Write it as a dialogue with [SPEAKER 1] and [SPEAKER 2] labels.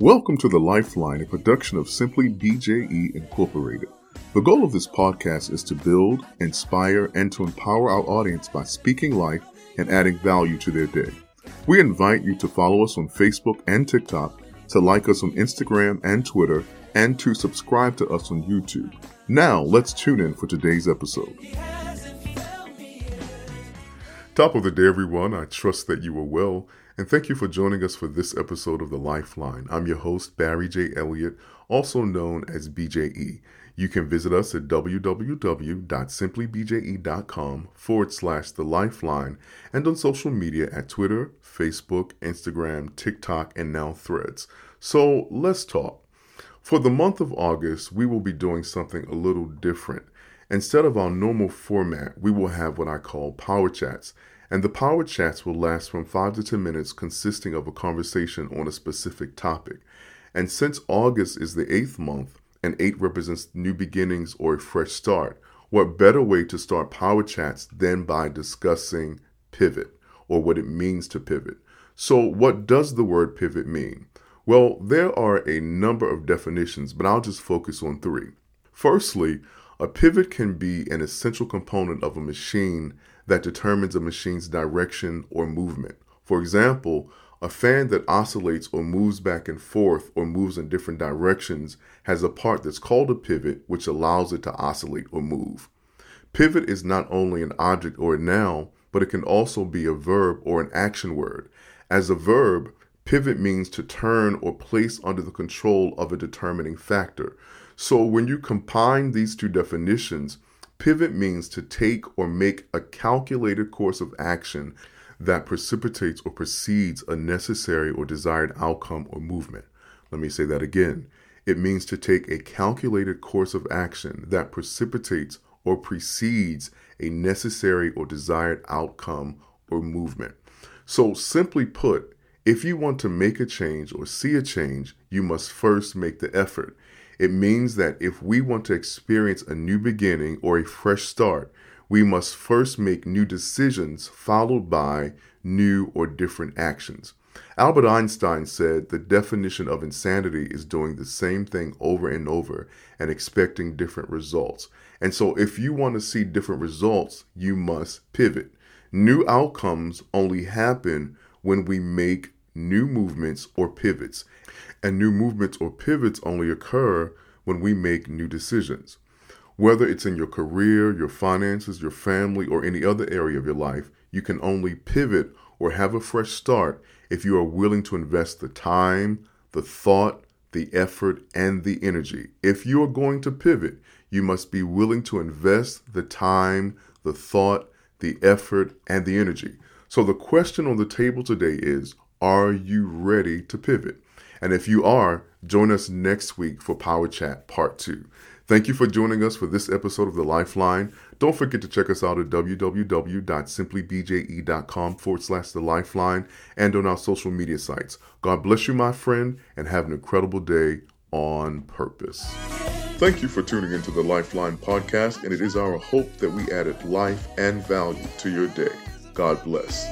[SPEAKER 1] Welcome to The Lifeline, a production of Simply BJE Incorporated. The goal of this podcast is to build, inspire, and to empower our audience by speaking life and adding value to their day. We invite you to follow us on Facebook and TikTok, to like us on Instagram and Twitter, and to subscribe to us on YouTube. Now, let's tune in for today's episode. Top of the day, everyone. I trust that you are well, and thank you for joining us for this episode of The Lifeline. I'm your host, Barry J. Elliott, also known as BJE. You can visit us at www.simplybje.com forward slash The Lifeline and on social media at Twitter, Facebook, Instagram, TikTok, and now Threads. So let's talk. For the month of August, we will be doing something a little different. Instead of our normal format, we will have what I call power chats. And the power chats will last from 5 to 10 minutes, consisting of a conversation on a specific topic. And since August is the eighth month, and 8 represents new beginnings or a fresh start, what better way to start power chats than by discussing pivot or what it means to pivot? So, what does the word pivot mean? Well, there are a number of definitions, but I'll just focus on three. Firstly, a pivot can be an essential component of a machine that determines a machine's direction or movement. For example, a fan that oscillates or moves back and forth or moves in different directions has a part that's called a pivot, which allows it to oscillate or move. Pivot is not only an object or a noun, but it can also be a verb or an action word. As a verb, Pivot means to turn or place under the control of a determining factor. So when you combine these two definitions, pivot means to take or make a calculated course of action that precipitates or precedes a necessary or desired outcome or movement. Let me say that again. It means to take a calculated course of action that precipitates or precedes a necessary or desired outcome or movement. So, simply put, if you want to make a change or see a change, you must first make the effort. It means that if we want to experience a new beginning or a fresh start, we must first make new decisions followed by new or different actions. Albert Einstein said the definition of insanity is doing the same thing over and over and expecting different results. And so, if you want to see different results, you must pivot. New outcomes only happen when we make new movements or pivots. And new movements or pivots only occur when we make new decisions. Whether it's in your career, your finances, your family, or any other area of your life, you can only pivot or have a fresh start if you are willing to invest the time, the thought, the effort, and the energy. If you are going to pivot, you must be willing to invest the time, the thought, the effort, and the energy. So the question on the table today is are you ready to pivot? And if you are, join us next week for Power Chat Part 2. Thank you for joining us for this episode of The Lifeline. Don't forget to check us out at www.simplybje.com forward slash The Lifeline and on our social media sites. God bless you, my friend, and have an incredible day on purpose. Thank you for tuning into the Lifeline podcast, and it is our hope that we added life and value to your day. God bless.